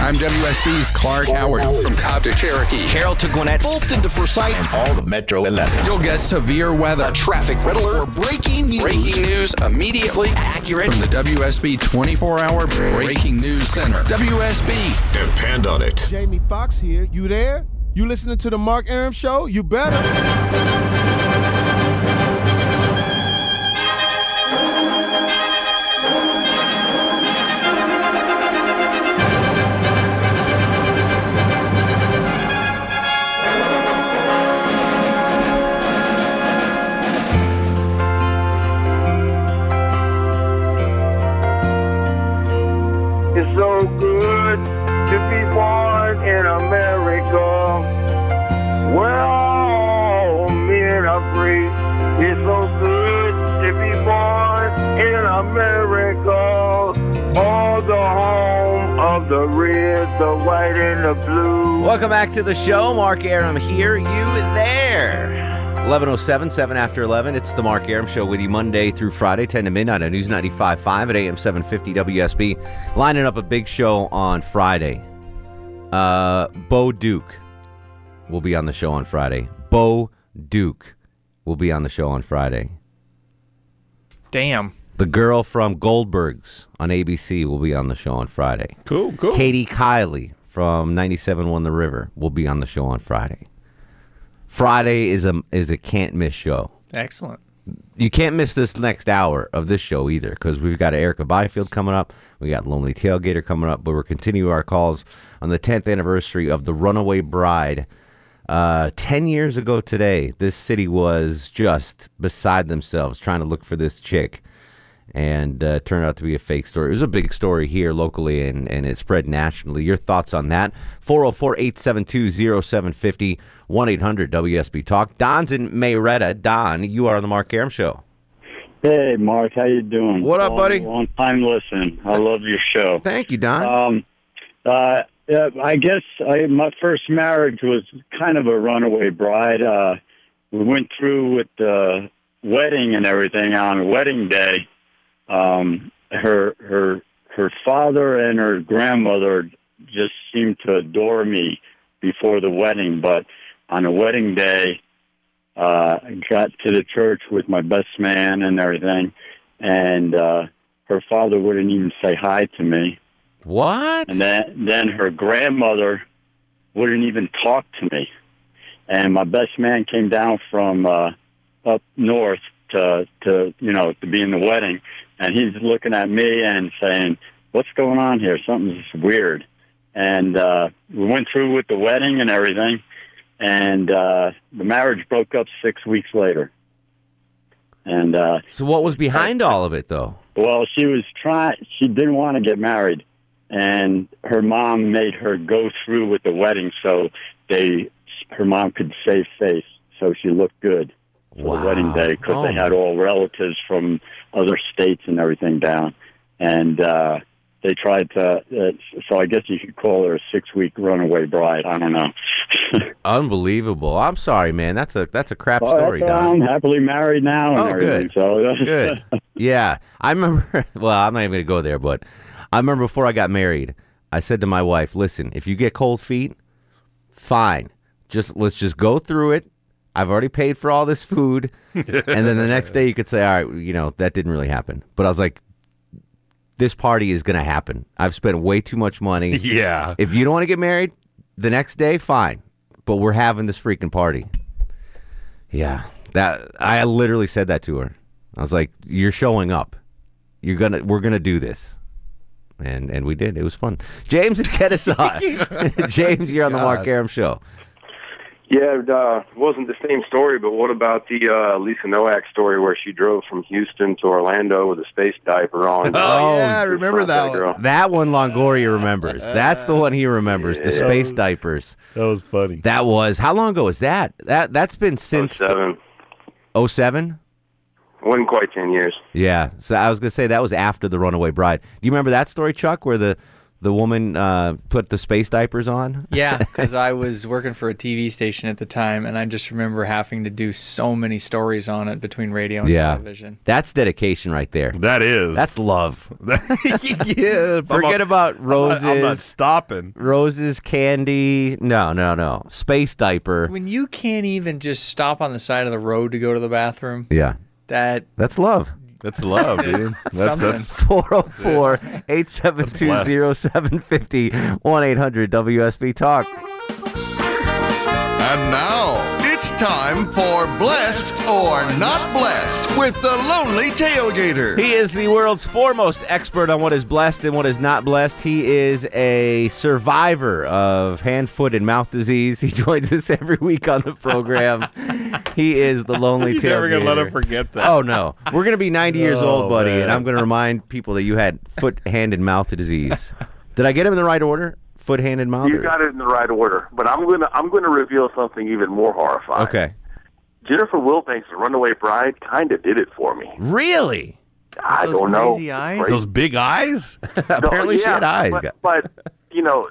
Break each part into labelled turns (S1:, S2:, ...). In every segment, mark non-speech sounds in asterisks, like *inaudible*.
S1: I'm WSB's Clark Howard from Cobb to Cherokee.
S2: Carroll to Gwinnett, Fulton to Forsyth,
S3: and all of Metro 11.
S1: You'll get severe weather,
S2: a traffic red alert, or breaking news.
S1: Breaking news immediately
S2: accurate
S1: from the WSB 24-hour Breaking News Center. WSB.
S3: Depend on it.
S4: Jamie Foxx here. You there? You listening to the Mark Arum Show? You better.
S5: The red, the white, and the blue.
S6: Welcome back to the show. Mark Arum here, you there. 1107, 7 after 11. It's the Mark Arum Show with you Monday through Friday, 10 to midnight on News 95.5 at AM 750 WSB. Lining up a big show on Friday. Uh, Bo Duke will be on the show on Friday. Bo Duke will be on the show on Friday.
S7: Damn.
S6: The girl from Goldberg's on ABC will be on the show on Friday.
S7: Cool, cool.
S6: Katie Kiley from 97.1 The River will be on the show on Friday. Friday is a is a can't miss show.
S7: Excellent.
S6: You can't miss this next hour of this show either because we've got Erica Byfield coming up. We got Lonely Tailgater coming up, but we're continuing our calls on the 10th anniversary of the Runaway Bride. Uh, 10 years ago today, this city was just beside themselves trying to look for this chick and uh, turned out to be a fake story. It was a big story here locally and, and it spread nationally. Your thoughts on that? 404 872 0750 1 800 WSB Talk. Don's in Marietta. Don, you are on the Mark Arum Show.
S8: Hey, Mark, how you doing?
S6: What up,
S8: long,
S6: buddy?
S8: Long time listen. I love your show.
S6: Thank you, Don.
S8: Um, uh, I guess I, my first marriage was kind of a runaway bride. Uh, we went through with the wedding and everything on wedding day um, her her her father and her grandmother just seemed to adore me before the wedding, but on the wedding day, uh, I got to the church with my best man and everything, and uh, her father wouldn't even say hi to me.
S6: What?
S8: And then then her grandmother wouldn't even talk to me, and my best man came down from uh, up north to to you know to be in the wedding, and he's looking at me and saying, "What's going on here? Something's weird." And uh, we went through with the wedding and everything, and uh, the marriage broke up six weeks later. And uh,
S6: so, what was behind all of it, though?
S8: Well, she was trying. She didn't want to get married, and her mom made her go through with the wedding so they her mom could save face, so she looked good for
S6: wow.
S8: the wedding day because
S6: oh.
S8: they had all relatives from other states and everything down, and uh, they tried to. Uh, so I guess you could call her a six-week runaway bride. I don't know. *laughs*
S6: Unbelievable! I'm sorry, man. That's a that's a crap
S8: well,
S6: story.
S8: I'm happily married now and
S6: oh,
S8: everything.
S6: good.
S8: So *laughs*
S6: good. Yeah, I remember. *laughs* Well, I'm not even going to go there, but I remember before I got married, I said to my wife, "Listen, if you get cold feet, fine. Just let's just go through it." I've already paid for all this food. *laughs* and then the next day you could say, all right, you know, that didn't really happen. But I was like, this party is going to happen. I've spent way too much money.
S9: Yeah.
S6: If you don't want to get married the next day, fine. But we're having this freaking party. Yeah. That I literally said that to her. I was like, you're showing up. You're going to we're going to do this. And and we did. It was fun. James and Kennesaw. *laughs* *laughs* James, you're on the Mark Arum show.
S10: Yeah, it uh, wasn't the same story, but what about the uh, Lisa Nowak story where she drove from Houston to Orlando with a space diaper on? *laughs*
S9: Oh, yeah, I remember that one.
S10: girl.
S6: That one Longoria remembers. That's the one he remembers. The *laughs* space diapers.
S9: That was funny.
S6: That was how long ago was that? That that's been since
S10: Seven.
S6: 07?
S10: Wasn't quite ten years.
S6: Yeah. So I was gonna say that was after the Runaway Bride. Do you remember that story, Chuck, where the the woman uh, put the space diapers on?
S7: Yeah, *laughs* because I was working for a TV station at the time, and I just remember having to do so many stories on it between radio and
S6: Yeah.
S7: television.
S6: That's dedication right there.
S9: That is.
S6: That's love. *laughs*
S9: yeah.
S6: Forget about
S9: I'm not-
S6: roses.
S9: I'm not stopping.
S6: Roses, candy. No, no, no. Space diaper.
S7: When you can't even just stop on the side of the road to go to the bathroom,
S6: Yeah.
S7: that
S6: That's love.
S9: That's love, *laughs* dude. That's,
S7: something.
S9: that's *laughs*
S6: 404 872 0750 1 800 WSB Talk.
S2: And now it's time for Blessed or Not Blessed with the Lonely Tailgater.
S6: He is the world's foremost expert on what is blessed and what is not blessed. He is a survivor of hand, foot, and mouth disease. He *laughs* joins us every week on the program. *laughs* he is the lonely
S9: You're never gonna let him forget that.
S6: Oh no, we're gonna be 90 years
S9: Oh,
S6: old, buddy,
S9: man.
S6: and I'm gonna remind people that you had foot, hand, and mouth disease. Did I get him in the right order? Foot, hand, and mouth.
S10: You
S6: or-
S10: got it in the right order, but I'm gonna I'm gonna reveal something even more horrifying.
S6: Okay.
S10: Jennifer Wilbanks, the Runaway Bride, kind of did it for me.
S6: Really?
S10: I
S7: Those
S10: don't know.
S7: eyes?
S9: Those big eyes? *laughs* *laughs*
S6: Apparently, she
S10: yeah,
S6: had eyes.
S10: But, but you know,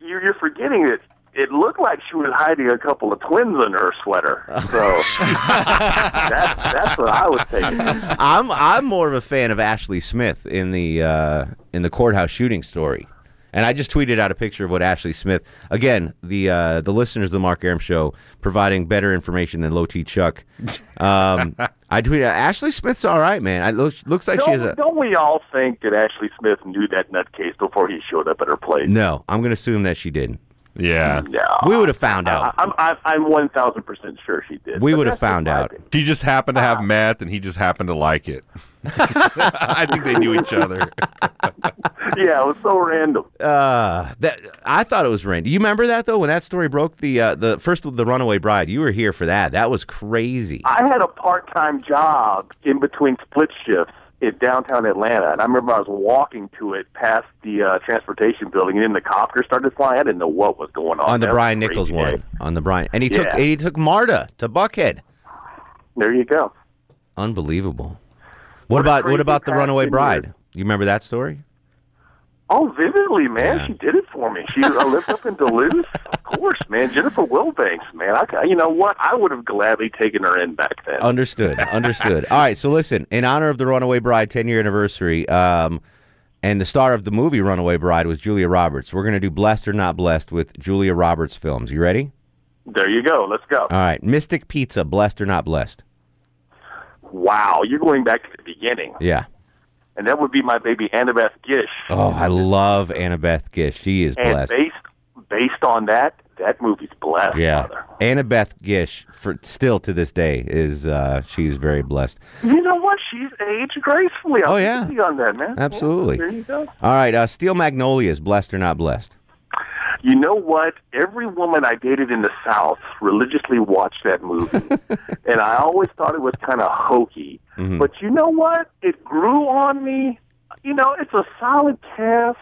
S10: you're, you're forgetting that it looked like she was hiding a couple of twins in her sweater. So *laughs* that's that's what I was thinking.
S6: I'm I'm more of a fan of Ashley Smith in the uh, in the courthouse shooting story, and I just tweeted out a picture of what Ashley Smith. Again, the uh, the listeners of the Mark Arum Show providing better information than Low T Chuck. Um, I tweeted Ashley Smith's all right, man. It looks looks like she has a.
S10: don't we all think that Ashley Smith knew that nutcase before he showed up at her place?
S6: No, I'm going to assume that she didn't.
S9: Yeah.
S10: No.
S6: We would have found out.
S10: I'm I'm I'm one thousand percent sure she did.
S6: We would have found out.
S10: opinion.
S9: She just happened to have meth, and he just happened to like it. *laughs* *laughs* I think they knew each other. *laughs*
S10: Yeah, it was so random.
S6: Uh, that I thought it was Randy. You remember that though when that story broke the uh, the first the Runaway Bride. You were here for that. That was crazy.
S10: I had a part-time job in between split shifts in downtown Atlanta, and I remember I was walking to it past the uh, transportation building, and then the copter started flying. I didn't know what was going on.
S6: on the
S10: That
S6: Brian Nichols
S10: crazy
S6: one. On the Brian, and he took
S10: Yeah.
S6: he took Marta to Buckhead.
S10: There you go.
S6: Unbelievable. What,
S10: What
S6: about what about the Runaway Bride? You remember that story?
S10: Oh, vividly, man.
S6: Yeah.
S10: She did it for me. She I lived up in Duluth. *laughs* Of course, man. Jennifer Wilbanks, man. I, you know what? I would have gladly taken her in back then.
S6: Understood. Understood. *laughs* All right. So listen, in honor of the Runaway Bride 10 year anniversary, um, and the star of the movie Runaway Bride was Julia Roberts. We're gonna do Blessed or Not Blessed with Julia Roberts films. You ready?
S10: there you go. Let's go.
S6: All right. Mystic Pizza. Blessed or Not Blessed?
S10: wow, you're going back to the beginning,
S6: Yeah.
S10: And that would be my baby Annabeth Gish.
S6: Oh, I love Annabeth Gish. She is
S10: and
S6: blessed.
S10: based based on that, that movie's blessed.
S6: Yeah,
S10: Father.
S6: Annabeth Gish, for still to this day, is uh, she's very blessed.
S10: You know what? She's aged gracefully. I'll
S6: Oh, yeah.
S10: on that, man.
S6: Absolutely.
S10: Yeah, there you go.
S6: All right, uh, Steel Magnolias, blessed or not blessed?
S10: You know what? Every woman I dated in the South religiously watched that movie, *laughs* and I always thought it was kind of hokey.
S6: Mm-hmm.
S10: But you know what? It grew on me. You know, it's a solid cast.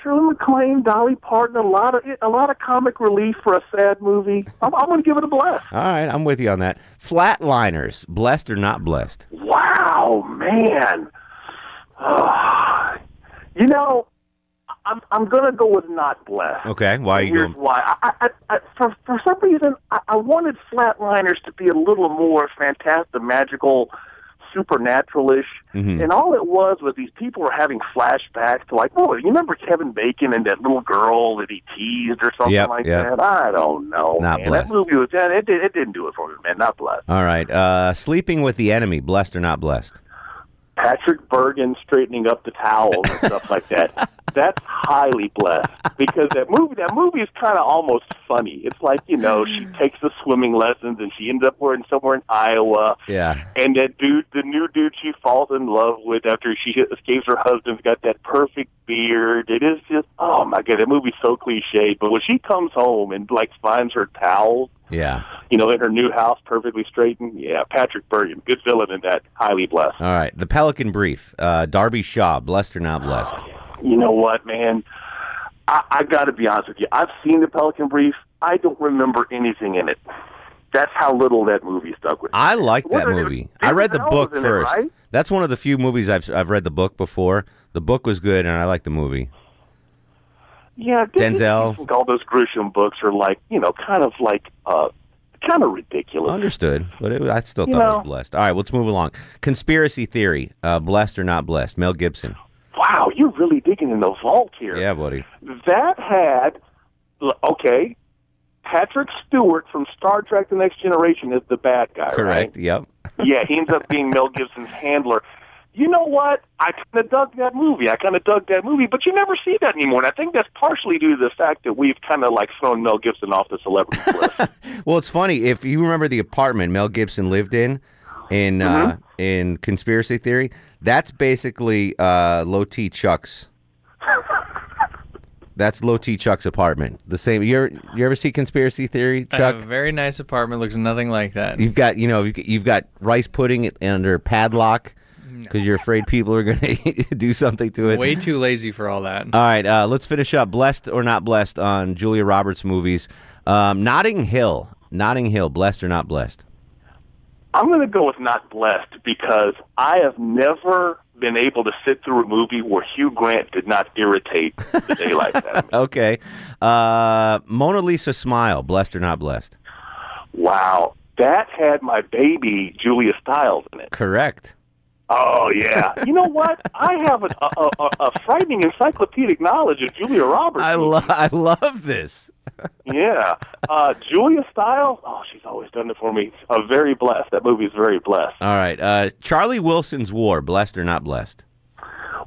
S10: Shirley MacLaine, Dolly Parton, a lot of a lot of comic relief for a sad movie. I'm, I'm going to give it a bless.
S6: All right, I'm with you on that. Flatliners, blessed or not blessed?
S10: Wow, man. Ah, *sighs* you know, I'm I'm gonna go with not blessed.
S6: Okay, why are you
S10: Here's
S6: going?
S10: why. I, I, I, for for some reason, I, I wanted Flatliners to be a little more fantastic, magical, supernatural-ish,
S6: Mhm.
S10: and all it was was these people were having flashbacks to like, oh, you remember Kevin Bacon and that little girl that he teased or something
S6: Yep,
S10: like
S6: yep.
S10: that? I don't know.
S6: Not
S10: man.
S6: blessed.
S10: That movie was it, did- it didn't do it for me, man. Not blessed.
S6: All right, uh, Sleeping with the Enemy, blessed or not blessed?
S10: Patrick Bergin straightening up the towels and stuff like that. *laughs* That's highly blessed because that movie that movie is kind of almost funny. It's like you know she *sighs* takes the swimming lessons and she ends up wearing somewhere in Iowa,
S6: Yeah.
S10: and that dude, the new dude she falls in love with after she escapes her husband's got that perfect beard. It is just oh my god, that movie's so cliche. But when she comes home and like finds her towels
S6: Yeah.
S10: You know, in her new house, perfectly straightened. Yeah, Patrick Bergin, good villain in that. Highly blessed.
S6: All right. The Pelican Brief. Uh, Darby Shaw, blessed or not blessed?
S10: You know what, man? I, I got to be honest with you. I've seen the Pelican Brief. I don't remember anything in it. That's how little that movie stuck with me.
S6: I like that movie. I read the book
S10: in it,
S6: first.
S10: right?
S6: That's one of the few movies I've I've read the book before. The book was good, and I like the movie.
S10: Yeah,
S6: Denzel.
S10: you think all those Grisham books are like, you know, kind of like, uh, kind of ridiculous.
S6: Understood, but it, I still
S10: You
S6: thought it was blessed. All right, let's move along. Conspiracy theory. Uh, blessed or not blessed? Mel Gibson.
S10: Wow, you're really digging in the vault here.
S6: Yeah, buddy.
S10: That had, okay, Patrick Stewart from Star Trek: The Next Generation is the bad guy,
S6: Correct.
S10: right?
S6: Yep.
S10: yeah, he ends up *laughs* being Mel Gibson's handler. You know what? I kind of dug that movie. I kind of dug that movie, but you never see that anymore. And I think that's partially due to the fact that we've kind of like thrown Mel Gibson off the celebrity *laughs* list.
S6: Well, it's funny if you remember the apartment Mel Gibson lived in in
S10: Mm-hmm.
S6: uh, in Conspiracy Theory. That's basically uh, Low T Chuck's. *laughs* That's Low T Chuck's apartment. The same. You ever, you ever see Conspiracy Theory,
S7: I
S6: Chuck?
S7: have a very nice apartment. Looks nothing like that.
S6: You've got you know you've got- you've got rice pudding under padlock *laughs* because you're afraid people are going *laughs* to do something to it.
S7: Way too lazy for all that.
S6: All right, uh, let's finish up. Blessed or not blessed on Julia Roberts movies. Um, Notting Hill. Notting Hill. Blessed or not blessed?
S10: I'm going to go with not blessed because I have never been able to sit through a movie where Hugh Grant did not irritate the daylight out of *laughs* me.
S6: Okay. Uh, Mona Lisa Smile. Blessed or not blessed?
S10: Wow, that had my baby Julia Stiles in it.
S6: Correct.
S10: Oh yeah. *laughs* You know what? I have a, a, a, a frightening encyclopedic knowledge of Julia Roberts.
S6: I love *laughs* I love this. *laughs*
S10: yeah. Uh, Julia Stiles. Oh, she's always done it for me. Uh, very blessed. That movie is very blessed.
S6: All right. Uh, Charlie Wilson's War. Blessed or not blessed?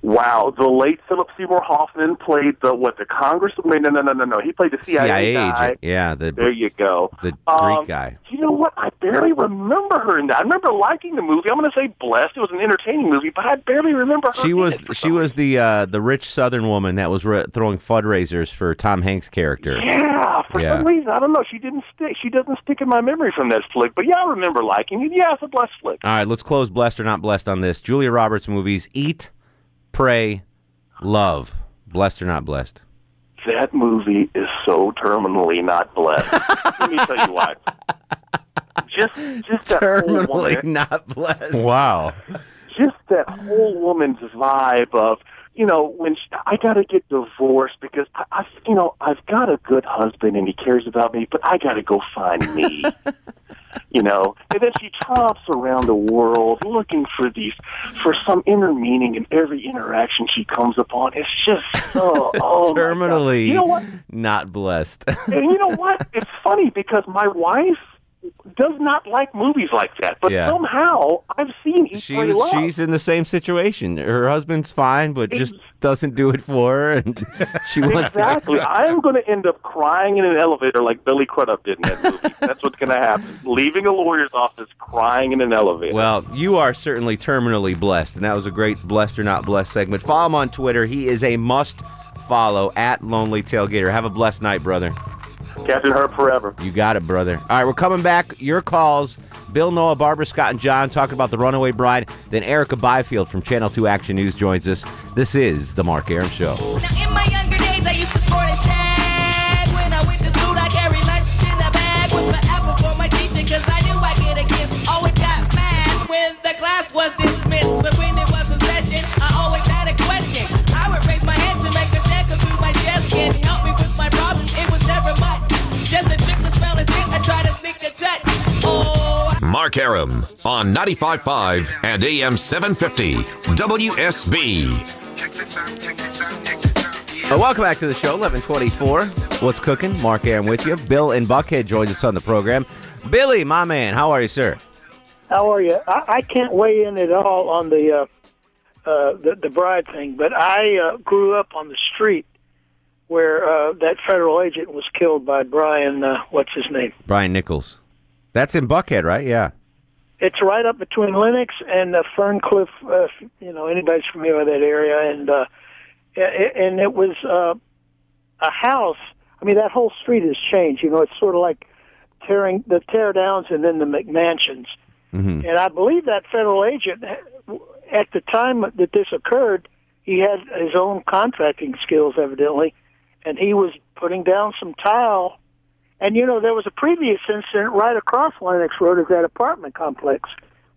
S10: Wow, the late Philip Seymour Hoffman played the what? The congressman? No, no, no, no, no. He played the CIA, guy.
S6: agent. Yeah. The
S10: There you go.
S6: the
S10: Um,
S6: Greek guy.
S10: You know what? I barely remember her in that. I remember liking the movie. I'm going to say blessed. It was an entertaining movie, but I barely remember her.
S6: She
S10: in
S6: was she was the uh, the rich Southern woman that was re- throwing fundraisers for Tom Hanks' character.
S10: Yeah, for
S6: Yeah.
S10: some reason I don't know. She didn't stick. She doesn't stick in my memory from that flick. But yeah, I remember liking it. Yeah, it's a blessed flick.
S6: All right, let's close blessed or not blessed on this. Julia Roberts movies: Eat, Pray, Love. Blessed or not blessed?
S10: That movie is so terminally not blessed. Let me tell you why. Just, just that whole
S6: Terminally
S10: woman,
S6: not blessed.
S9: Wow.
S10: just that whole woman's vibe of, you know, when she, I got to get divorced because I, I, you know, I've got a good husband and he cares about me, but I got to go find me. *laughs* you know, and then she tromps around the world looking for these, for some inner meaning in every interaction she comes upon. It's just so, *laughs* oh.
S6: Terminally
S10: You know what?
S6: not blessed.
S10: And you know what? *laughs* It's funny because my wife does not like movies like that, but
S6: Yeah.
S10: somehow I've seen Eat,
S6: She was,
S10: Love.
S6: she's in the same situation. Her husband's fine, but just doesn't do it for her, and *laughs* she wants
S10: Exactly.
S6: to. *laughs*
S10: I'm going to end up crying in an elevator like Billy Crudup did in that movie. *laughs* That's what's going to happen. Leaving a lawyer's office, crying in an elevator.
S6: Well, you are certainly terminally blessed, and that was a great blessed or not blessed segment. Follow him on Twitter. He is a must follow at Lonely Tailgater. Have a blessed night, brother.
S10: Captain Herb forever.
S6: You got it, brother. All right, we're coming back. Your calls. Bill, Noah, Barbara, Scott, and John talking about the Runaway Bride. Then Erica Byfield from Channel 2 Action News joins us. This is The Mark Arum Show.
S3: Mark Arum on 95.5 and AM 750 WSB.
S6: Uh, welcome back to the show, 1124. What's cooking? Mark Arum with you. Bill and Buckhead joins us on the program. Billy, my man, how are you, sir?
S11: How are you? I, I can't weigh in at all on the uh, uh, the, the bride thing, but I uh, grew up on the street where uh, that federal agent was killed by Brian. Uh, what's his name?
S6: Brian Nichols. That's in Buckhead, right? Yeah.
S11: It's right up between Lennox and uh, Ferncliff. Uh, if, you know, anybody's familiar with that area, and uh, and it was uh, a house. I mean, that whole street has changed. You know, it's sort of like tearing the tear downs and then the McMansions.
S6: Mhm.
S11: And I believe that federal agent, at the time that this occurred, he had his own contracting skills evidently, and he was putting down some tile. And you know, there was a previous incident right across Lennox Road at that apartment complex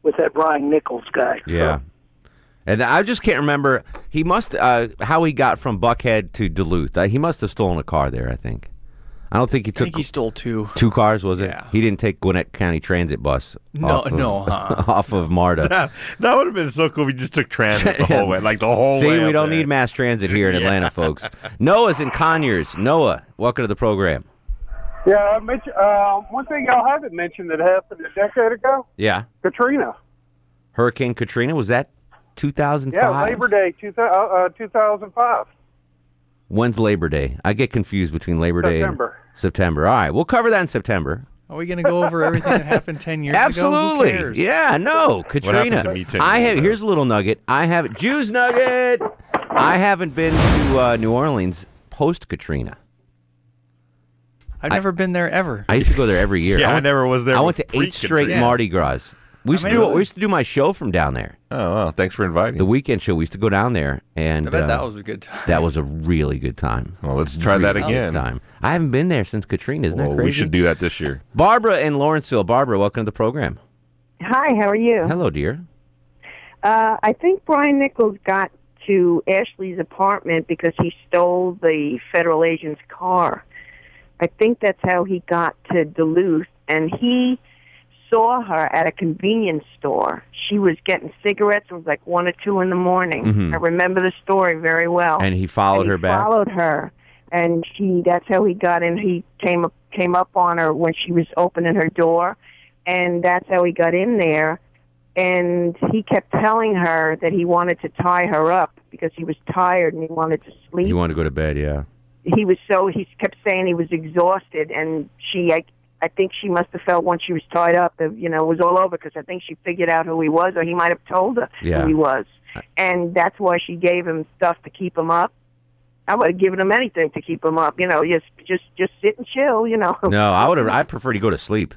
S11: with that Brian Nichols guy.
S6: Yeah. And I just can't remember. He must uh, how he got from Buckhead to Duluth. Uh, he must have stolen a car there. I think. I don't think he took.
S7: think he stole two.
S6: Two cars was it?
S7: Yeah.
S6: He didn't take Gwinnett County Transit bus.
S7: No,
S6: off of,
S7: no, *laughs* huh?
S6: off of Marta.
S9: That, that would have been so cool if you just took transit the whole way, like the whole
S6: See,
S9: way.
S6: we don't
S9: there.
S6: need mass transit here in *laughs* Atlanta, folks. Noah's in Conyers. Noah, welcome to the program.
S12: Yeah, I mentioned, uh, one thing y'all haven't mentioned that happened a decade ago
S6: Yeah.
S12: Katrina.
S6: Hurricane Katrina was that 2005?
S12: Yeah, Labor Day two, uh, 2005.
S6: When's Labor Day? I get confused between Labor Day
S12: September.
S6: and September. All right, we'll cover that in September.
S7: Are we going to go over everything that happened 10 years ago?
S6: Absolutely. Yeah, no. Katrina.
S9: happened to me 10
S6: I
S9: years
S6: have
S9: ago?
S6: here's a little nugget. I have Jews nugget. I haven't been to uh, New Orleans post Katrina.
S7: I've never been there ever.
S6: I used to go there every year. *laughs*
S9: Yeah, I
S6: went,
S9: never was there
S6: I went to eight straight
S9: Katrina.
S6: Mardi Gras. We used,
S7: I
S6: to
S7: mean,
S6: do, we used to do my show from down there.
S9: Oh, well, thanks for inviting.
S6: The weekend show. We used to go down there, and
S7: I bet
S6: uh,
S7: that was a good time.
S6: that was a really good time.
S9: Well, let's try that
S6: Really good
S9: again.
S6: Time. I haven't been there since Katrina. Isn't
S9: Well,
S6: that crazy?
S9: we should do that this year.
S6: Barbara in Lawrenceville. Barbara, welcome to the program.
S13: Hi, how are you?
S6: Hello, dear.
S13: Uh, I think Brian Nichols got to Ashley's apartment because he stole the federal agent's car. I think that's how he got to Duluth, and he saw her at a convenience store. She was getting cigarettes. It was like one or two in the morning.
S6: Mhm.
S13: I remember the story very well.
S6: And he followed
S13: And he
S6: her back.
S13: Followed her, and she. That's how he got in. He came up came up on her when she was opening her door, and that's how he got in there. And he kept telling her that he wanted to tie her up because he was tired and he wanted to sleep.
S6: You want to go to bed? Yeah.
S13: He was so he kept saying he was exhausted, and she. I, I think she must have felt once she was tied up that you know it was all over because I think she figured out who he was, or he might have told her
S6: Yeah.
S13: who he was, uh, and that's why she gave him stuff to keep him up. I would have given him anything to keep him up, you know, just just just sit and chill, you know.
S6: No, I would have. *laughs* I prefer to go to sleep.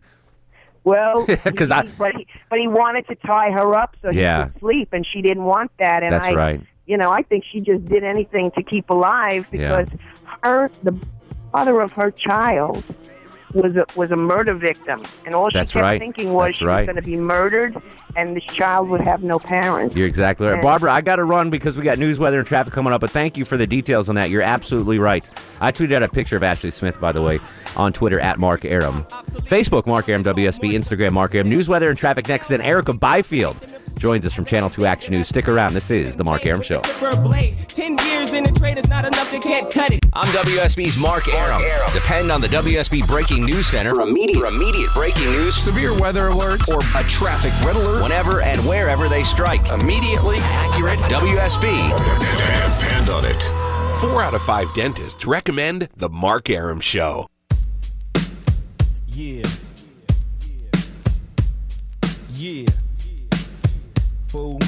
S13: Well, *laughs*
S6: because I-
S13: but he, but he wanted to tie her up so
S6: Yeah.
S13: he could sleep, and she didn't want that. And
S6: That's
S13: I,
S6: right.
S13: You know, I think she just did anything to keep alive
S6: Yeah.
S13: because her, the father of her child, was a, was a murder victim, and all she
S6: That's
S13: kept
S6: right.
S13: thinking was
S6: That's
S13: she
S6: right.
S13: was going to be murdered, and this child would have no parents.
S6: You're exactly right.
S13: And-
S6: Barbara, I got to run because we got news, weather, and traffic coming up, but thank you for the details on that. You're absolutely right. I tweeted out a picture of Ashley Smith, by the way, on Twitter at Mark Arum. Facebook, Mark Arum WSB. Instagram, Mark Arum. News, weather, and traffic next. Then Erica Byfield joins us from Channel 2 Action News. Stick around. This is The Mark Arum Show.
S14: Ten years in the trade is not enough, they can't cut it.
S15: I'm WSB's Mark Arum. Depend on the WSB Breaking News Center for immediate, for immediate breaking news,
S1: severe weather alerts,
S15: or a traffic red alert whenever and wherever they strike.
S1: Immediately
S15: accurate WSB.
S16: Depend on it. Four out of five dentists recommend The Mark Arum Show.
S17: Yeah. Yeah. Fool.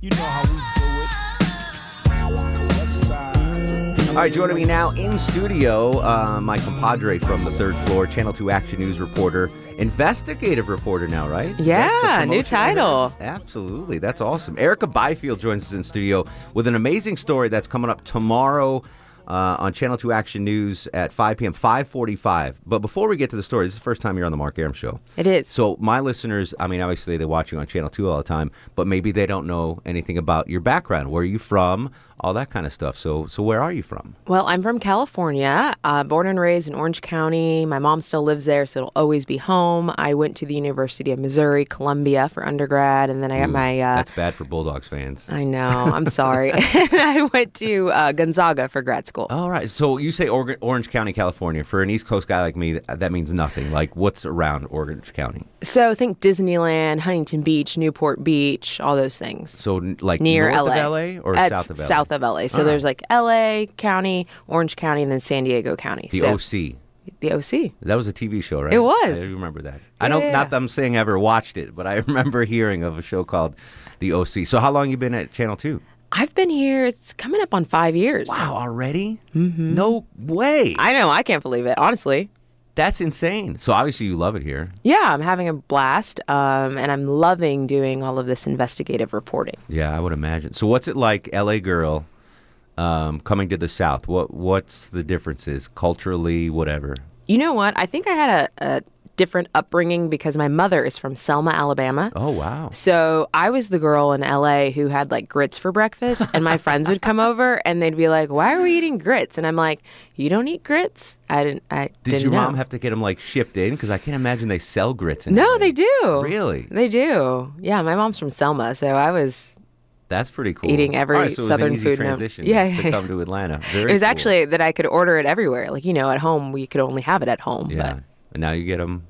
S17: You know how we do it. West side.
S6: All right, joining me now in studio, uh, my compadre from the third floor, Channel 2 Action News reporter, investigative reporter now, right? Is that the
S18: Yeah, new
S6: promotion I heard?
S18: title.
S6: Absolutely. That's awesome. Erica Byfield joins us in studio with an amazing story that's coming up tomorrow. Uh, on Channel 2 Action News at 5 p.m., 545. But before we get to the story, this is the first time you're on the Mark Arum Show.
S18: It is.
S6: So my listeners, I mean, obviously they watch you on Channel 2 all the time, but maybe they don't know anything about your background. Where are you from? All that kind of stuff. So, so where are you from?
S18: Well, I'm from California, uh, born and raised in Orange County. My mom still lives there, so it'll always be home. I went to the University of Missouri, Columbia for undergrad, and then I got
S6: Ooh,
S18: my. Uh,
S6: That's bad for Bulldogs fans.
S18: I know. I'm sorry. *laughs* *laughs* I went to uh, Gonzaga for grad school.
S6: All right. So you say Or- Orange County, California. For an East Coast guy like me, that, that means nothing. Like, what's around Orange County?
S18: So think Disneyland, Huntington Beach, Newport Beach, all those things.
S6: So, like,
S18: near
S6: north
S18: LA.
S6: of LA or south of LA?
S18: South of LA. So
S6: Ah.
S18: there's like LA County, Orange County, and then San Diego County.
S6: The
S18: so,
S6: OC.
S18: The OC.
S6: That was a TV show, right?
S18: It was.
S6: I remember that. I don't.
S18: Yeah.
S6: Not that I'm saying I ever watched it, but I *laughs* remember hearing of a show called The OC. So how long you been at Channel Two?
S18: I've been here. It's coming up on five years.
S6: Wow, already?
S18: Mm-hmm.
S6: No way.
S18: I know. I can't believe it. Honestly.
S6: That's insane. So obviously you love it here.
S18: Yeah, I'm having a blast, um, and I'm loving doing all of this investigative reporting.
S6: Yeah, I would imagine. So what's it like, LA girl, um, coming to the South? What what's the differences culturally, whatever?
S18: You know what? I think I had a, a different upbringing because my mother is from Selma, Alabama.
S6: Oh wow.
S18: So I was the girl in LA who had like grits for breakfast, and my friends would come *laughs* over and they'd be like, "Why are we eating grits?" And I'm like, "You don't eat grits." I didn't. I
S6: Did
S18: didn't
S6: your
S18: know.
S6: mom have to get them like shipped in? Because I can't imagine they sell grits. In
S18: No,
S6: LA.
S18: they do.
S6: Really?
S18: They do. Yeah, my mom's from Selma, so I was.
S6: That's pretty cool.
S18: Eating every
S6: right, so
S18: Southern food in a-
S6: transition
S18: Yeah,
S6: to come to Atlanta. *laughs* Very
S18: it was
S6: cool.
S18: actually that I could order it everywhere. Like you know, at home we could only have it at home.
S6: yeah. And now you get them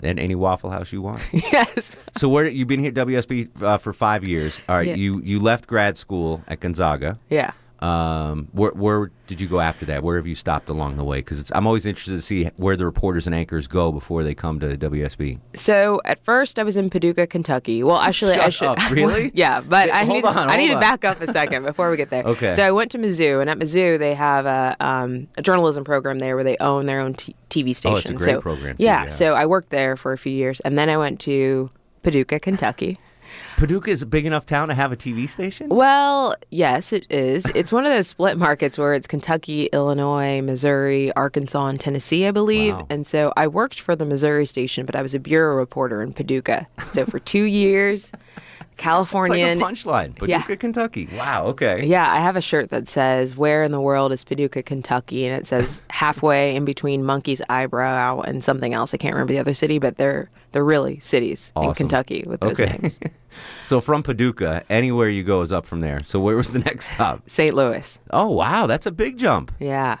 S6: at any Waffle House you want. *laughs*
S18: Yes.
S6: So where you've been here at WSB uh, for five years? All right,
S18: Yeah.
S6: you you left grad school at Gonzaga.
S18: Yeah.
S6: Um, where where did you go after that? Where have you stopped along the way? Because I'm always interested to see where the reporters and anchors go before they come to WSB.
S18: So at first I was in Paducah, Kentucky. Well, actually, I should.
S6: up, *laughs* really?
S18: yeah, but
S6: Wait,
S18: I need,
S6: on,
S18: I need
S6: hold
S18: to back up a second before we get there. *laughs*
S6: Okay.
S18: So I went to Mizzou, and at Mizzou they have a, um, a journalism program there where they own their own t- TV station.
S6: Oh, it's a great
S18: so,
S6: program,
S18: Yeah,
S6: yeah.
S18: So I worked there for a few years, and then I went to Paducah, Kentucky.
S6: Paducah is a big enough town to have a TV station.
S18: Well, yes, it is. It's one of those split markets where it's Kentucky, Illinois, Missouri, Arkansas, and Tennessee, I believe.
S6: Wow.
S18: And so I worked for the Missouri station, but I was a bureau reporter in Paducah. So for two years, Californian.
S6: Like punchline.
S18: Yeah.
S6: Paducah, Kentucky. Wow. Okay.
S18: Yeah, I have a shirt that says "Where in the world is Paducah, Kentucky?" and it says *laughs* halfway in between Monkey's Eyebrow and something else. I can't remember the other city, but they're they're really cities in Kentucky with those
S6: okay.
S18: names. *laughs*
S6: so from Paducah, anywhere you go is up from there. So where was the next stop?
S18: St. Louis.
S6: Oh wow, that's a big jump.
S18: Yeah.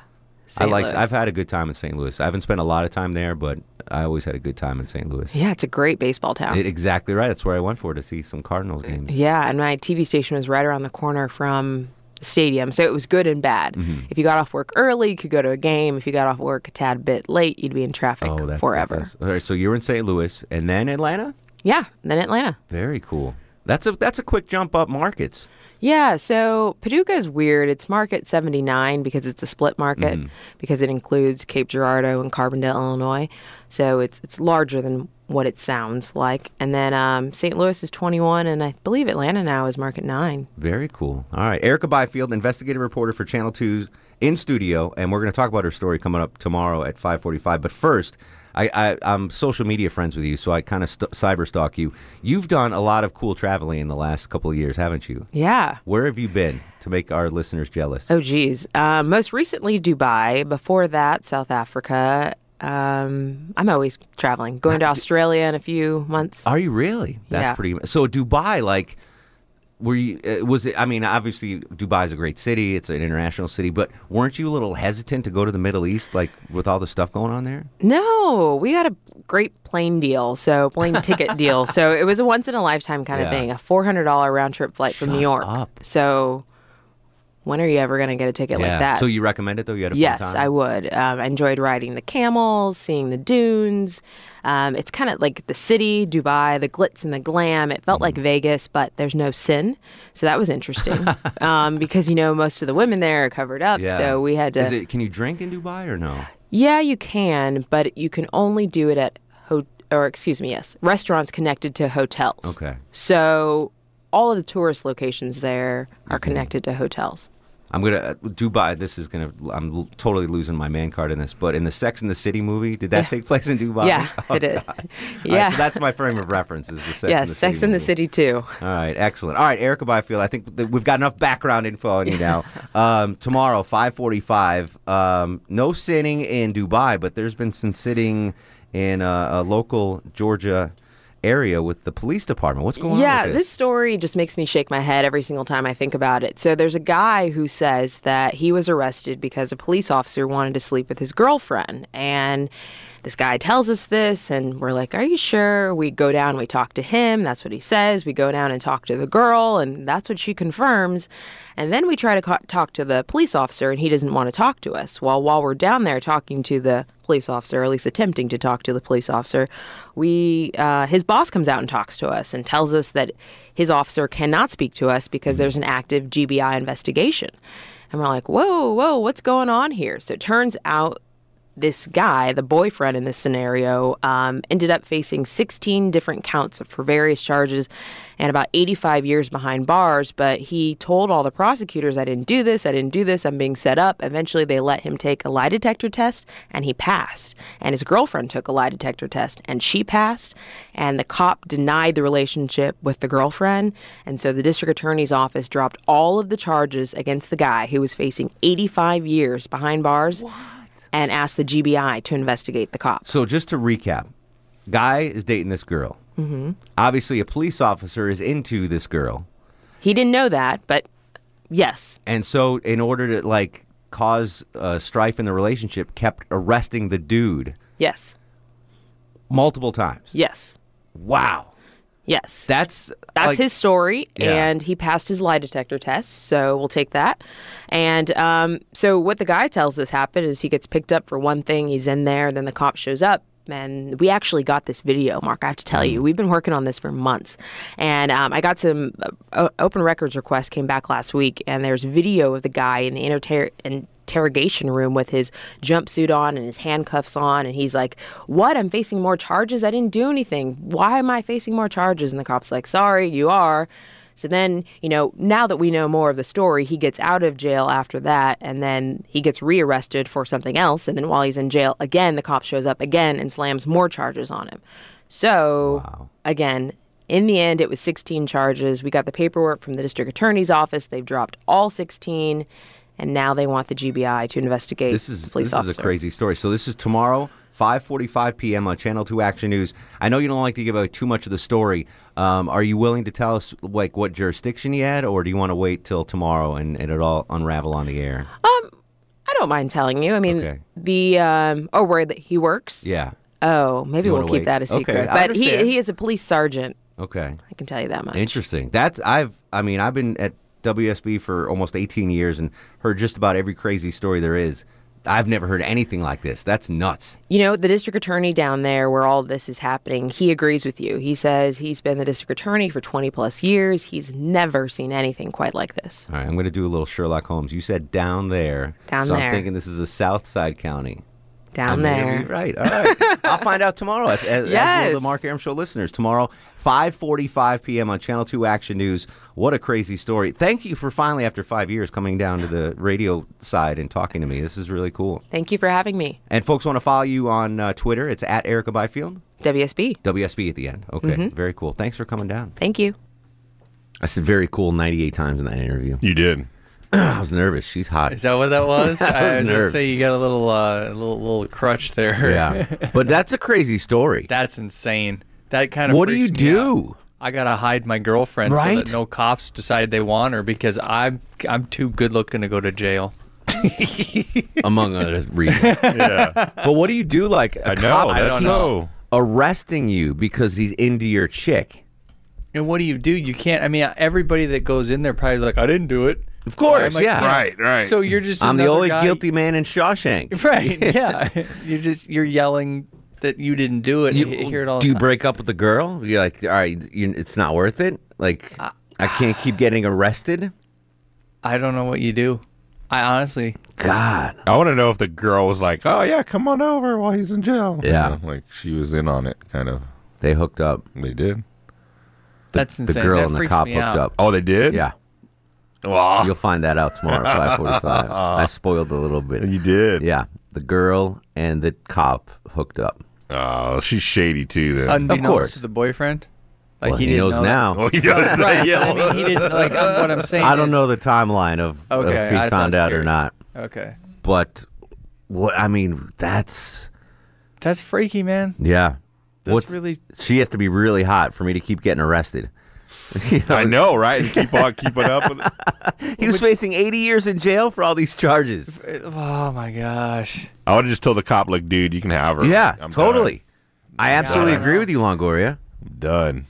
S6: I
S18: St.
S6: like.
S18: Louis.
S6: I've had a good time in St. Louis. I haven't spent a lot of time there, but I always had a good time in St. Louis.
S18: Yeah, it's a great baseball town.
S6: It- exactly right. That's where I went for to see some Cardinals games.
S18: Yeah, and my TV station was right around the corner from the stadium, so it was good and bad.
S6: Mm-hmm.
S18: If you got off work early, you could go to a game. If you got off work a tad bit late, you'd be in traffic
S6: Oh, that,
S18: forever.
S6: that's- All right, so you were in St. Louis and then Atlanta.
S18: Yeah, then Atlanta.
S6: Very cool. That's a that's a quick jump up markets.
S18: Yeah, so Paducah is weird. It's market 79 because it's a split market
S6: Mm-hmm.
S18: because it includes Cape Girardeau and Carbondale, Illinois. So it's it's larger than what it sounds like. And then um, St. Louis is 21 and I believe Atlanta now is market 9.
S6: Very cool. All right, Erica Byfield, investigative reporter for Channel 2's in studio, and we're going to talk about her story coming up tomorrow at 5:45. But first, I, I, I'm social media friends with you, so I kind of st- cyber stalk you. You've done a lot of cool traveling in the last couple of years, haven't you?
S18: Yeah.
S6: Where have you been to make our listeners jealous?
S18: Oh, geez. Um, most recently, Dubai. Before that, South Africa. Um, I'm always traveling, going to *laughs* Australia in a few months.
S6: Are you really? That's
S18: Yeah.
S6: pretty. So Dubai, like, were you? Uh, was it? I mean, obviously, Dubai is a great city. It's an international city, but weren't you a little hesitant to go to the Middle East, like with all the stuff going on there?
S18: No, we got a great plane deal, so plane ticket deal. So it was a once in a lifetime kind
S6: Yeah.
S18: of thing, a four hundred dollar round trip flight from New York. So when are you ever going to get a ticket like that?
S6: So you recommend it though? You had a
S18: yes. I would. Um, I enjoyed riding the camels, seeing the dunes. Um, it's kind of like the city, Dubai, the glitz and the glam. It felt like
S6: Mm-hmm.
S18: Vegas, but there's no sin. So that was interesting *laughs* um, because, you know, most of the women there are covered up.
S6: Yeah.
S18: So we had to.
S6: Is it? Can you drink in Dubai or no?
S18: Yeah, you can, but you can only do it at ho- or excuse me, yes, restaurants connected to hotels.
S6: Okay.
S18: So all of the tourist locations there are
S6: Mm-hmm.
S18: connected to hotels.
S6: I'm gonna uh, Dubai. This is gonna. I'm l- totally losing my man card in this. But in the Sex and the City movie, did that
S18: Yeah.
S6: take place in Dubai?
S18: Yeah, *laughs*
S6: Oh,
S18: it did.
S6: God. *laughs* All right,
S18: Yeah.
S6: so that's my frame of reference. Is the Sex
S18: yes,
S6: and the
S18: Sex
S6: City
S18: in the
S6: movie.
S18: City too.
S6: All right, excellent. All right, Erica Byfield. I think we've got enough background info on you now. *laughs* Um, tomorrow, five forty-five. Um, no sitting in Dubai, but there's been some sitting in uh, a local Georgia area with the police department. What's going
S18: yeah,
S6: on? Yeah,
S18: this story just makes me shake my head every single time I think about it. So there's a guy who says that he was arrested because a police officer wanted to sleep with his girlfriend and this guy tells us this and we're like, "Are you sure?" We go down, we talk to him, that's what he says. We go down and talk to the girl and that's what she confirms. And then we try to co- talk to the police officer and he doesn't want to talk to us. Well, while we're down there talking to the police officer, or at least attempting to talk to the police officer, we uh, his boss comes out and talks to us and tells us that his officer cannot speak to us because there's an active GBI investigation. And we're like, whoa, whoa, what's going on here? So it turns out this guy, the boyfriend in this scenario, um, ended up facing 16 different counts for various charges and about 85 years behind bars. But he told all the prosecutors, I didn't do this, I didn't do this, I'm being set up. Eventually, they let him take a lie detector test and he passed. And his girlfriend took a lie detector test and she passed. And the cop denied the relationship with the girlfriend. And so the district attorney's office dropped all of the charges against the guy who was facing 85 years behind bars and asked the GBI to investigate the cop.
S6: So just to recap, guy is dating this girl.
S18: hmm
S6: Obviously, a police officer is into this girl,
S18: He didn't know that, but yes.
S6: and so in order to like cause uh, strife in the relationship, kept arresting the dude
S18: Yes.
S6: multiple times.
S18: Yes.
S6: Wow.
S18: Yes.
S6: That's
S18: That's
S6: like-
S18: his story,
S6: Yeah.
S18: and he passed his lie detector test, so we'll take that. And um, so, what the guy tells us happened is he gets picked up for one thing, he's in there, then the cop shows up. And we actually got this video, Mark. I have to tell you, we've been working on this for months. And um, I got some uh, open records requests came back last week, and there's video of the guy in the inter- interrogation room with his jumpsuit on and his handcuffs on. And he's like, What? I'm facing more charges? I didn't do anything. Why am I facing more charges? And the cop's like, Sorry, you are. So then, you know, now that we know more of the story, he gets out of jail after that, and then he gets rearrested for something else. And then while he's in jail, again, the cop shows up again and slams more charges on him. So, again, in the end, it was 16 charges. We got the paperwork from the district attorney's office. They've dropped all 16, and now they want the GBI to investigate
S6: This
S18: the
S6: is
S18: police
S6: this
S18: officer.
S6: is a crazy story. So this is tomorrow, 5:45 p.m. on Channel 2 Action News. I know you don't like to give away too much of the story. Um, are you willing to tell us like what jurisdiction he had, or do you want to wait till tomorrow and, and it all unravel on the air?
S18: Um, I don't mind telling you. I mean,
S6: Okay.
S18: the um, or where that he works.
S6: Yeah.
S18: Oh, maybe we'll keep
S6: wait?
S18: that a secret.
S6: I
S18: but he he is a police sergeant.
S6: Okay.
S18: I can tell you that much.
S6: Interesting. That's I've I mean I've been at WSB for almost 18 years and heard just about every crazy story there is. I've never heard anything like this. That's nuts.
S18: You know, the district attorney down there where all this is happening, he agrees with you. He says he's been the district attorney for 20 plus years. He's never seen anything quite like this.
S6: All right, I'm going to do a little Sherlock Holmes. You said down there.
S18: Down
S6: so
S18: there.
S6: I'm thinking this is a South Side County.
S18: Down
S6: I
S18: there.
S6: be right. All right. I'll *laughs* find out tomorrow. As, as, as will
S18: Yes.
S6: the Mark Arum Show listeners. Tomorrow, 5:45 p.m. on Channel 2 Action News. What a crazy story. Thank you for finally, after five years, coming down to the radio side and talking to me. This is really cool.
S18: Thank you for having me.
S6: And folks want to follow you on uh, Twitter. It's at Erica Byfield.
S18: WSB.
S6: WSB at the end. Okay.
S18: Mhm.
S6: Very cool. Thanks for coming down.
S18: Thank you.
S6: I said very cool 98 times in that interview.
S9: You did. *clears throat*
S6: I was nervous. She's hot.
S7: Is that what that *laughs* was?
S6: I was
S7: was gonna
S6: nervous.
S7: say you got a little, uh, little, little crutch there.
S6: Yeah. *laughs* but that's a crazy story.
S7: That's insane. That kind of.
S6: What do you
S7: freaks me out.
S6: do?
S7: I gotta hide my girlfriend so that no cops decide they want her because I'm I'm too good looking to go to jail. *laughs*
S6: among other reasons.
S9: Yeah.
S6: But what do you do? Like a
S9: I know,
S6: cop
S9: that's
S7: don't
S6: arresting you because he's into your chick.
S7: And what do you do? You can't. I mean, everybody that goes in there probably is like, I didn't do it.
S6: Of course,
S7: like,
S6: yeah.
S9: Right, right.
S7: So you're just
S6: I'm the only
S7: guy-
S6: guilty man in Shawshank. *laughs*
S7: Right? *laughs* Yeah. you're just you're yelling that you didn't do it.
S6: You-
S7: You, hear it all.
S6: do
S7: the
S6: you break up with the girl? You're like, all right, you, it's not worth it. Like, uh, I can't keep getting arrested.
S7: I don't know what you do. I honestly.
S6: God,
S9: I want to know if the girl was like, "Oh yeah, come on over while he's in jail." You
S6: Yeah.
S9: know, like she was in on it, kind of.
S6: they hooked up.
S9: They did.
S7: That's
S6: The girl
S7: That
S6: and the cop hooked
S7: out.
S6: up.
S9: Oh, they did.
S6: Yeah,
S9: Wow.
S6: you'll find that out tomorrow at *laughs* 5:45. I spoiled a little bit.
S9: You did.
S6: Yeah, the girl and the cop hooked up.
S9: Oh, she's shady too. Then.
S7: Unbeknownst
S6: course.
S7: to the boyfriend. Like
S6: Well,
S7: he,
S6: he knows
S7: know
S6: now.
S9: oh, he does.
S7: Right. *laughs*
S9: yeah.
S7: I mean, he didn't like um, what I'm saying.
S6: I don't
S7: is-
S6: know the timeline of, of
S7: Okay,
S6: if he
S7: I-
S6: found
S7: what I was
S6: out or not.
S7: Okay.
S6: But what I mean, that's
S7: That's freaky, man.
S6: yeah.
S7: That's
S6: What's-
S7: really-
S6: She has to be really hot for me to keep getting arrested. *laughs* You know,
S9: I know, right? And keep on keeping up with it. *laughs*
S6: He was facing 80 years in jail for all these charges.
S7: Oh my gosh.
S9: I would have just told the cop, like, dude, you can have her.
S6: Yeah,
S9: I'm
S6: totally. I absolutely
S9: done.
S6: agree with you, Longoria.
S9: Done.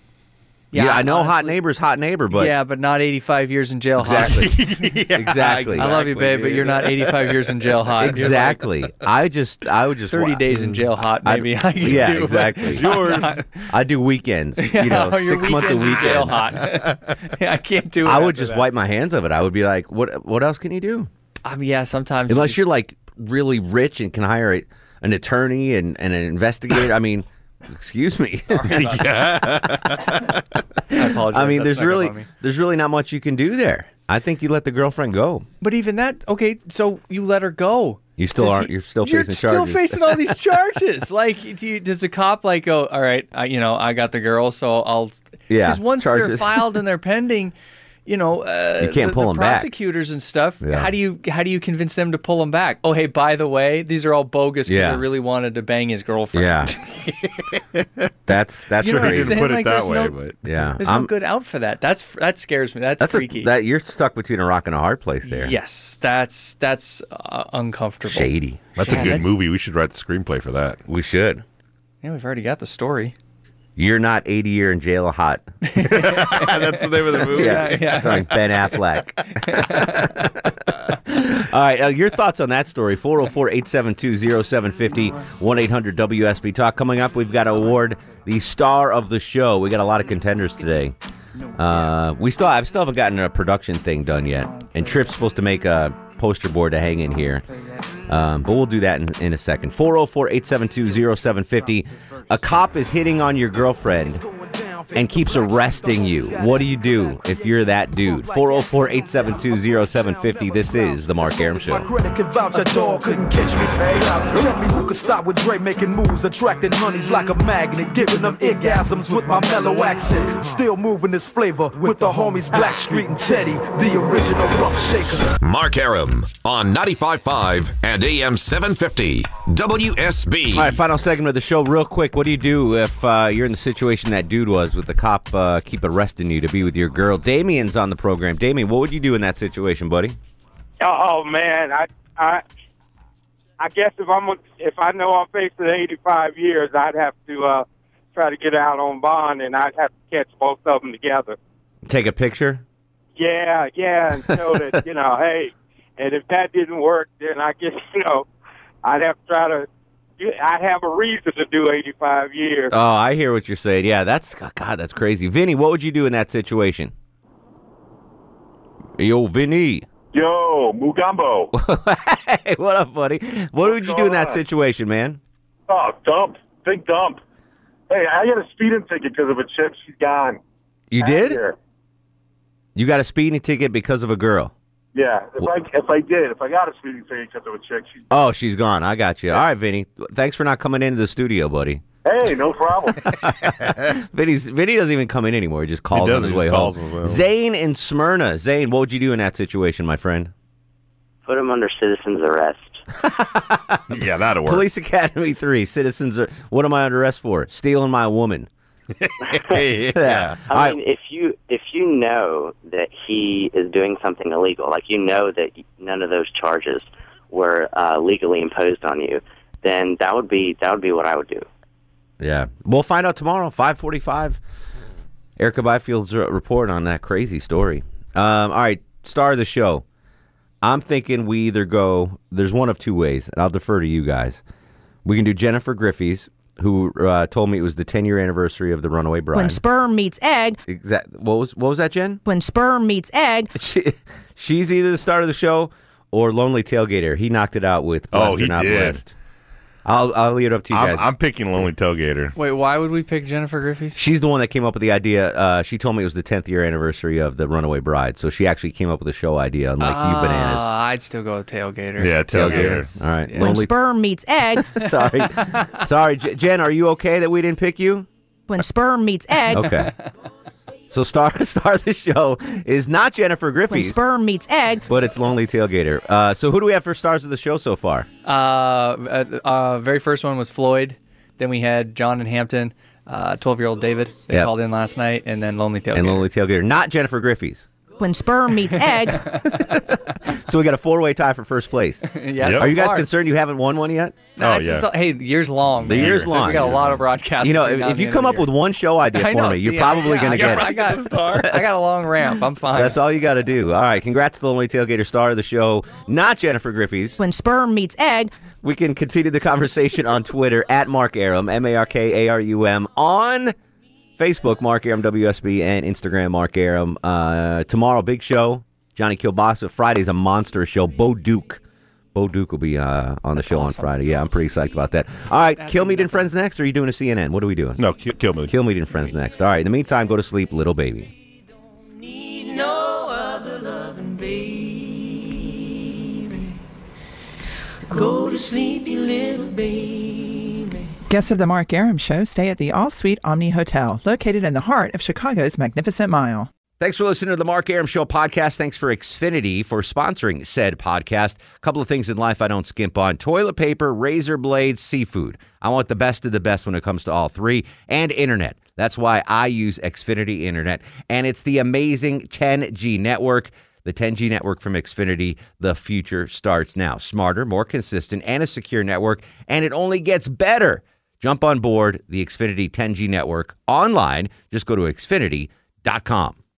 S6: Yeah,
S7: Yeah,
S6: I know hot neighbor's hot neighbor, but
S7: yeah, but not 85 years in jail
S6: exactly,
S9: Yeah, *laughs* *laughs*
S6: exactly,
S7: I love you, babe, but you're not 85 years in jail hot. You're like
S6: exactly. I just, I would just
S7: 30
S6: wa-
S7: days in jail hot,
S6: I'd-
S7: maybe. *laughs* I can
S6: yeah,
S7: do, but
S6: exactly.
S7: I'm not-
S6: I do weekends. You know,
S7: your
S6: six months a
S7: weekends in jail
S6: weekend.
S7: hot. I can't do it.
S6: I would just
S7: that.
S6: wipe my hands of it. I would be like, what? What else can you do?
S7: I mean, yeah, sometimes.
S6: Unless you're like really rich and can hire a, an attorney and, and an investigator. I mean, excuse me. *laughs* *laughs*
S7: I apologize.
S6: I mean,
S7: that
S6: there's
S7: snuck up
S6: really
S7: on me.
S6: there's really not much you can do there. I think you let the girlfriend go.
S7: But even that, okay, so you let her go.
S6: You still
S7: Does
S6: aren't.
S7: he-
S6: you're still
S7: you're
S6: facing
S7: still
S6: charges.
S7: facing all these *laughs* charges. like, do you, does the cop like go? All right, I, you know, I got the girl, so I'll.
S6: Yeah,
S7: Because once they're
S6: charges.
S7: filed and they're pending, you know, uh,
S6: You can't
S7: the,
S6: pull
S7: the
S6: 'em back.
S7: prosecutors and stuff.
S6: Yeah.
S7: How do you how do you convince them to pull them back? Oh, hey, by the way, these are all bogus because
S6: Yeah.
S7: I really wanted to bang his girlfriend.
S6: Yeah. *laughs* that's that's
S7: You know what I'm
S6: crazy.
S7: saying? Like, there's no-
S6: yeah,
S7: There's
S6: I'm-
S7: no good out for that. That's that scares me. That's,
S6: that's a,
S7: freaky.
S6: that you're stuck between a rock and a hard place there.
S7: Yes, that's that's uh, uncomfortable.
S6: Shady.
S9: That's
S7: Yeah,
S9: a good
S7: that's-
S9: movie. We should write the screenplay for that.
S6: We should.
S7: Yeah, we've already got the story.
S6: You're not 80 year in jail hot. *laughs* *laughs*
S9: That's the name of the movie.
S6: Yeah,
S7: yeah.
S6: starring Ben Affleck. *laughs* All right, uh, your thoughts on that story? 404 872 0750 1 800 WSB Talk. Coming up, we've got to award the star of the show. We got a lot of contenders today. Uh, we still, I still haven't gotten a production thing done yet, and Trip's supposed to make a poster board to hang in here. Um, but we'll do that in, in a second. 404 872 0750. A cop is hitting on your girlfriend and keeps arresting you. What do you do if you're that dude? 404 872 0750. This is The Mark Arum Show.
S17: Credit can vouch a dog couldn't catch me. Tell me who could stop with Dre making moves, attracting honeys like a magnet, giving them orgasms with my mellow accent. Still moving this flavor with the homies Blackstreet and Teddy, the original rough shaker.
S3: Mark Arum on 95.5 and AM 750 WSB.
S6: All right, final segment of the show. Real quick, what do you do if uh, you're in the situation that dude was with the cop uh, keep arresting you to be with your girl? Damien's on the program. Damien, what would you do in that situation, buddy?
S12: Oh man, I I I guess if I'm if I know I'm facing 85 years, I'd have to uh try to get out on bond, and I'd have to catch both of them together.
S6: Take a picture?
S12: Yeah, yeah, and show that *laughs* you know, hey, and if that didn't work, then I guess *laughs* you know, I'd have to try to. I'd have a reason to do 85 years.
S6: Oh, I hear what you're saying. Yeah, that's God, that's crazy. Vinny, what would you do in that situation? Yo, Vinny.
S19: Yo, Mugambo.
S6: hey, *laughs* what up, buddy? What would you do in that
S19: on?
S6: situation, man?
S19: Oh, dump. Big dump. Hey, I got a speeding ticket because of a chick. She's gone.
S6: You
S19: Out
S6: did?
S19: here.
S6: You got a speeding ticket because of a girl.
S19: Yeah. If I if I did, if I got a speeding ticket because of a chick, she's
S6: Oh, she's gone. I got you. All right, Vinny. Thanks for not coming into the studio, buddy.
S19: hey, no problem. *laughs*
S6: Vinny's, Vinny doesn't even come in anymore. He just calls on
S9: doesn't,
S6: his
S9: he
S6: way
S9: just calls
S6: home.
S9: on his way home.
S6: Zane in Smyrna. Zane, what would you do in that situation, my friend?
S20: Put him under citizen's arrest. *laughs*
S9: yeah, that'll work.
S6: Police Academy 3. Citizens are. What am I under arrest for? Stealing my woman. *laughs* yeah. All
S20: I
S6: right.
S20: mean, if you if you know that he is doing something illegal, like you know that none of those charges were uh, legally imposed on you, then that would be that would be what I would do.
S6: Yeah. We'll find out tomorrow, 545. Erica Byfield's uh, report on that crazy story. Um, all right, star of the show. I'm thinking we either go, there's one of two ways, and I'll defer to you guys. We can do Jennifer Griffey's, who uh, told me it was the 10 year anniversary of The Runaway Bride.
S21: When sperm meets egg,
S6: Exact. What was what was that, Jen?
S21: when sperm meets egg, *laughs*
S6: She, she's either the star of the show or Lonely Tailgater. He knocked it out with
S9: Oh,
S6: Blessed
S9: he
S6: Not
S9: did.
S6: Blessed. I'll I'll leave it up to you
S9: I'm,
S6: guys.
S9: I'm picking Lonely Tailgater.
S7: Wait, why would we pick Jennifer Griffey's?
S6: She's the one that came up with the idea. Uh, she told me it was the 10th year anniversary of the Runaway Bride, so she actually came up with the show idea, unlike you
S7: Uh,
S6: bananas.
S7: I'd still go with Tailgater.
S9: Yeah, Tailgater.
S6: All right,
S21: when
S6: Lonely.
S21: sperm meets egg, *laughs*
S6: Sorry, sorry, J- Jen. Are you okay that we didn't pick you?
S21: when sperm meets egg,
S6: Okay. *laughs* So star *laughs* star of the show is not Jennifer
S21: when
S6: Griffey,
S21: sperm meets egg,
S6: but it's Lonely Tailgater. Uh, so who do we have for stars of the show so far?
S7: Uh, uh, uh, very first one was Floyd. Then we had John and Hampton, uh, 12-year-old David. They
S6: Yep.
S7: called in last night, and then Lonely Tailgater.
S6: And Lonely Tailgater, not Jennifer Griffey's.
S21: When sperm meets egg, *laughs*
S6: So we got a four way tie for first place. *laughs*
S7: Yeah, so
S6: Are you guys concerned you haven't won one yet?
S7: Nah, it's- it's- hey, the year's long.
S6: The
S7: man.
S6: year's long.
S7: We got a lot of broadcasts.
S6: You know, if, if you come up
S7: the
S6: with one show idea *laughs* for
S7: know,
S6: me,
S7: see,
S6: you're probably
S7: yeah,
S6: going to
S7: got-
S6: get
S7: I
S6: it.
S7: got, I got a long ramp. I'm fine.
S6: That's all you got to do. All right, congrats to the Lonely Tailgater star of the show, not Jennifer Griffey's.
S21: when sperm meets egg,
S6: We can continue the conversation on Twitter at Mark Arum, M A R K A R U M, on Facebook, Mark Arum WSB, and Instagram, Mark Arum. Uh, tomorrow, big show. Johnny Kilbasa. Friday's a monster show. Bo Duke. Bo Duke will be uh, on the show on Friday. Yeah, I'm pretty psyched about that. All right, Kilmeade and Friends next, or are you doing a CNN? What are we doing?
S9: No, Kill, Kilmeade.
S6: Kilmeade and Friends next. All right, in the meantime, go to sleep, little baby.
S14: no other loving baby. Go to sleep, you little baby.
S22: Guests of the Mark Arum Show stay at the All Suite Omni Hotel, located in the heart of Chicago's Magnificent Mile.
S6: Thanks for listening to the Mark Arum Show podcast. Thanks for Xfinity for sponsoring said podcast. A couple of things in life I don't skimp on toilet paper, razor blades, seafood. I want the best of the best when it comes to all three, and internet. That's why I use Xfinity Internet, and it's the amazing 10G network. The 10G network from Xfinity, the future starts now. Smarter, more consistent, and a secure network, and it only gets better. Jump on board the Xfinity 10G network online. Just go to xfinity.com.